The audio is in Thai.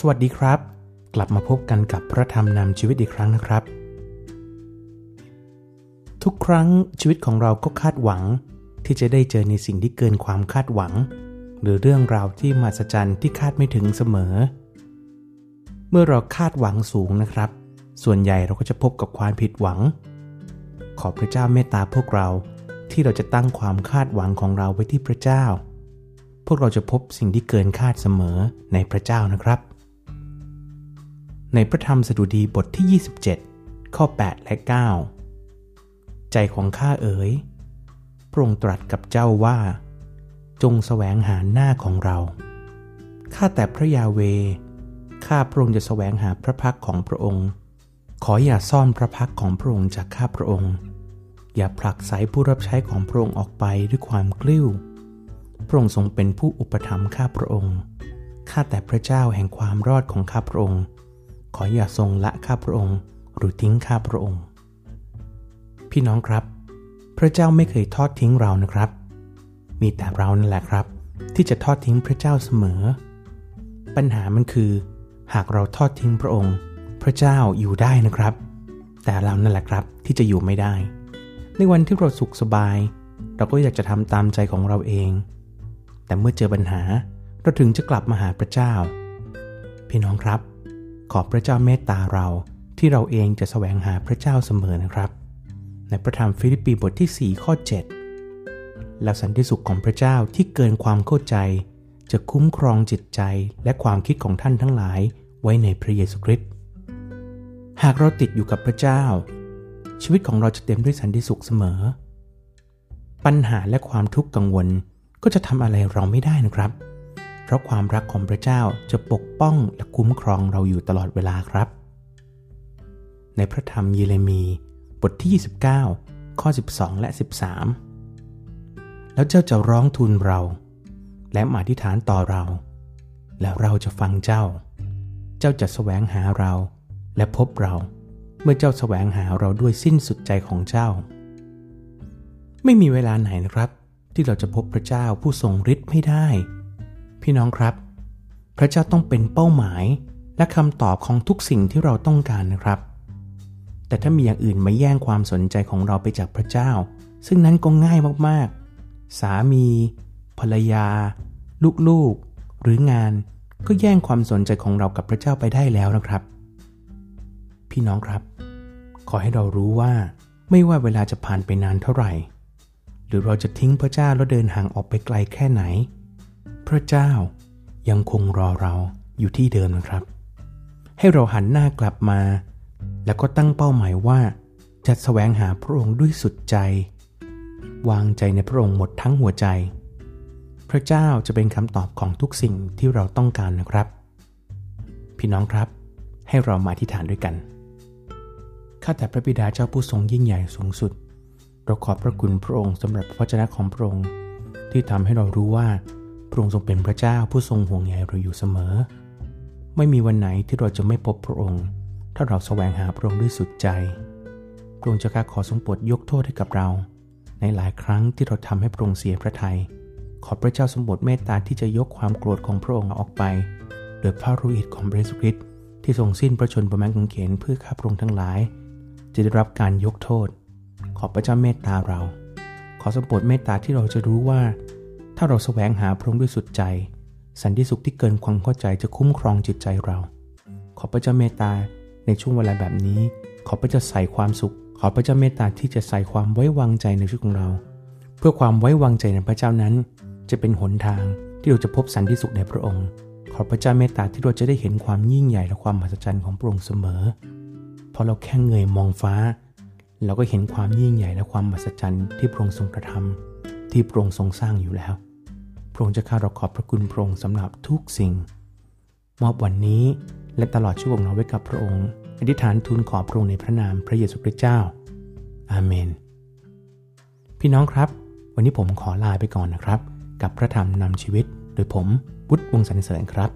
สวัสดีครับ กลับมาพบกันกับพระธรรมนำชีวิตอีกครั้งนะครับ ทุกครั้งชีวิตของเราก็คาดหวัง ที่จะได้เจอในสิ่งที่เกินความคาดหวัง หรือเรื่องราวที่มหัศจรรย์ที่คาดไม่ถึงเสมอ เมื่อเราคาดหวังสูงนะครับ ส่วนใหญ่เราก็จะพบกับความผิดหวัง ขอพระเจ้าเมตตาพวกเราที่เราจะตั้งความคาดหวังของเราไว้ที่พระเจ้า พวกเราจะพบสิ่งที่เกินคาดเสมอในพระเจ้านะครับ ในพระธรรมสดุดีบทที่ 27 ข้อ 8 และ 9 ใจของข้าเอ๋ยพระองค์ตรัสกับเจ้าว่า จงแสวงหาหน้าของเรา ข้าแต่พระยาเว ข้าพระองค์จะแสวงหาพระพักของพระองค์ ขออย่าซ่อนพระพักของพระองค์จากข้าพระองค์ อย่าผลักไสผู้รับใช้ของพระองค์ออกไปด้วยความกลิ้ว พระองค์ทรงเป็นผู้อุปถัมภ์ข้าพระองค์ ข้าแต่พระเจ้าแห่งความรอดของข้าพระองค์ ขออย่าทรงละข้าพระองค์ หรือทิ้งข้าพระองค์ พี่น้องครับ พระเจ้าไม่เคยทอดทิ้งเรานะครับ มีแต่เรานั่นแหละครับ ที่จะทอดทิ้งพระเจ้าเสมอ ปัญหามันคือ หากเราทอดทิ้งพระองค์ พระเจ้าอยู่ได้นะครับ แต่เรานั่นแหละครับที่จะอยู่ไม่ได้ ในวันที่เราสุขสบาย เราก็อยากจะทำตามใจของเราเอง แต่เมื่อเจอปัญหาเราถึงจะกลับมาหาพระเจ้า พี่น้องครับ ขอพระเจ้าเมตตาเราที่เราเองจะแสวงหาพระเจ้าเสมอนะครับ ในพระธรรมฟิลิปปีบทที่ 4 ข้อ 7 แล้วสันติสุขของพระเจ้าที่เกินความเข้าใจ จะคุ้มครองจิตใจและความคิดของท่านทั้งหลายไว้ในพระเยซูคริสต์หากเราติดอยู่กับพระเจ้า ชีวิตของเราจะเต็มด้วยสันติสุขเสมอ ปัญหาและความทุกข์กังวลก็จะทำอะไรเราไม่ได้นะครับ เพราะความรักของพระเจ้าจะปกป้องและคุ้มครองเราอยู่ตลอดเวลาครับ ในพระธรรมเยเรมี บทที่ 29 ข้อ 12 และ 13 แล้วเจ้าจะร้องทูลเรา และมาอธิษฐานต่อเรา แล้วเราจะฟังเจ้า เจ้าจะแสวงหาเราและพบเรา เมื่อเจ้าแสวงหาเราด้วยสิ้นสุดใจของเจ้า ไม่มีเวลาไหนนะครับ ที่เราจะพบพระเจ้าผู้ทรงฤทธิ์ไม่ได้ พี่น้องครับ พระเจ้าต้องเป็นเป้าหมายและคำตอบของทุกสิ่งที่เราต้องการนะครับ แต่ถ้ามีอย่างอื่นมาแย่งความสนใจของเราไปจากพระเจ้า ซึ่งนั้นก็ง่ายมากๆ สามี ภรรยา ลูกๆ หรืองานก็แย่งความสนใจของเรากับพระเจ้าไปได้แล้วนะครับ พี่น้องครับ ขอให้เรารู้ว่าไม่ว่าเวลาจะผ่านไปนานเท่าไหร่ หรือเราจะทิ้งพระเจ้าแล้วเดินห่างออกไปไกลแค่ไหน พระเจ้ายังคงรอเราอยู่ที่เดิมนะครับ ให้เราหันหน้ากลับมา แล้วก็ตั้งเป้าหมายว่าจะแสวงหาพระองค์ด้วยสุดใจ วางใจในพระองค์หมดทั้งหัวใจ พระเจ้าจะเป็นคำตอบของทุกสิ่งที่เราต้องการนะครับ พี่น้องครับ ให้เรามาที่ฐานด้วยกันข้าแต่พระบิดาเจ้าผู้ทรงยิ่งใหญ่สูงสุด เราขอบพระคุณพระองค์สำหรับพระวจนะของพระองค์ที่ทำให้เรารู้ว่า พระองค์ทรงเป็นพระเจ้าผู้ทรงห่วงใยเราอยู่เสมอ ไม่มีวันไหนที่เราจะไม่พบพระองค์ ถ้าเราแสวงหาพระองค์ด้วยสุดใจ พระองค์จะกล้าขอทรงโปรดยกโทษให้กับเรา ในหลายครั้งที่เราทำให้พระองค์เสียพระทยัย ขอพระเจ้าทรงโปรดเมตตาที่จะยกความโกรธของพระองค์ออกไป โดยพระฤทธิ์ของพระเยซูคริสต์ที่ทรงสิ้นพระชนม์ประมาณกางเขนเพื่อข้าพระองค์ทั้งหลาย จะได้รับการยกโทษ ขอพระเจ้าเมตตาเรา ขอทรงโปรดเมตตาที่เราจะรู้ว่า ถ้าเราแสวงหาพระองค์ด้วยสุดใจ สันติสุขที่เกินความเข้าใจจะคุ้มครองจิตใจเรา ขอพระเจ้าเมตตาในช่วงเวลาแบบนี้ ขอพระเจ้าใส่ความสุข ขอพระเจ้าเมตตาที่จะใส่ความไว้วางใจในชีวิตของเรา เพื่อความไว้วางใจในพระเจ้านั้น จะเป็นหนทางที่เราจะพบสันติสุขในพระองค์ ขอพระเจ้าเมตตาที่เราจะได้เห็นความยิ่งใหญ่และความมหัศจรรย์ของพระองค์เสมอ พอเราแค่เงยมองฟ้า เราก็เห็นความยิ่งใหญ่และความมหัศจรรย์ที่พระองค์ทรงกระทำที่พระองค์ทรงสร้างอยู่แล้ว ระองค์จะข้าเราขอบพระคุณพระองค์สำหรับทุกสิ่ง มอบวันนี้และตลอดช่วงเราไว้กับพระองค์ อธิษฐานทูลขอพระองค์ในพระนามพระเยซูคริสต์เจ้า อาเมน พี่น้องครับ วันนี้ผมขอลาไปก่อนนะครับ กับพระธรรมนำชีวิต โดยผมวุฒิวงศ์สรรเสริญครับ